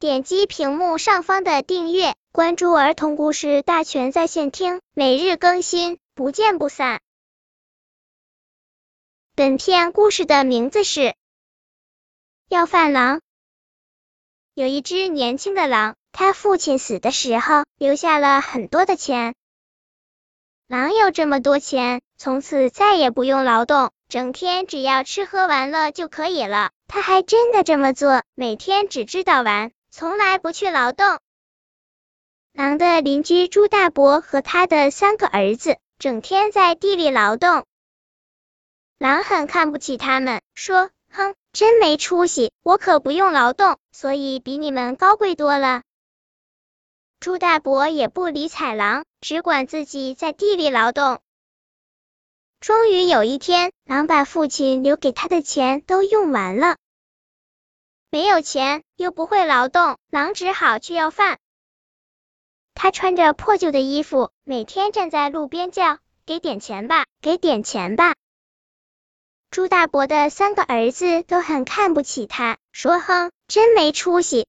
点击屏幕上方的订阅，关注儿童故事大全在线听，每日更新，不见不散。本片故事的名字是《要饭狼》。有一只年轻的狼，他父亲死的时候留下了很多的钱。狼有这么多钱，从此再也不用劳动，整天只要吃喝玩乐就可以了。他还真的这么做，每天只知道玩，从来不去劳动。狼的邻居朱大伯和他的三个儿子，整天在地里劳动。狼很看不起他们，说：“哼，真没出息，我可不用劳动，所以比你们高贵多了。”朱大伯也不理睬狼。只管自己在地里劳动。终于有一天，狼把父亲留给他的钱都用完了，没有钱又不会劳动，狼只好去要饭。他穿着破旧的衣服，每天站在路边叫：“给点钱吧，给点钱吧！”朱大伯的三个儿子都很看不起他，说：“哼，真没出息。”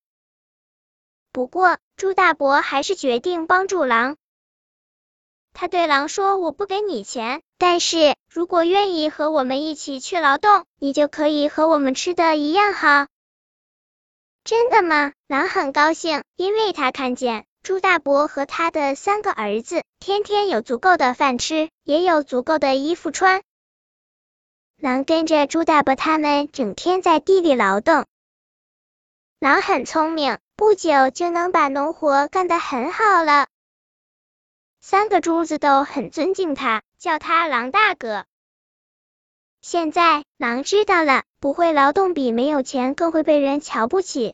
不过，朱大伯还是决定帮助狼。他对狼说：“我不给你钱，但是如果愿意和我们一起去劳动，你就可以和我们吃的一样好。”真的吗？狼很高兴，因为他看见朱大伯和他的三个儿子天天有足够的饭吃，也有足够的衣服穿。狼跟着朱大伯他们整天在地里劳动。狼很聪明，不久就能把农活干得很好了。三个珠子都很尊敬他，叫他狼大哥。现在狼知道了，不会劳动比没有钱更会被人瞧不起。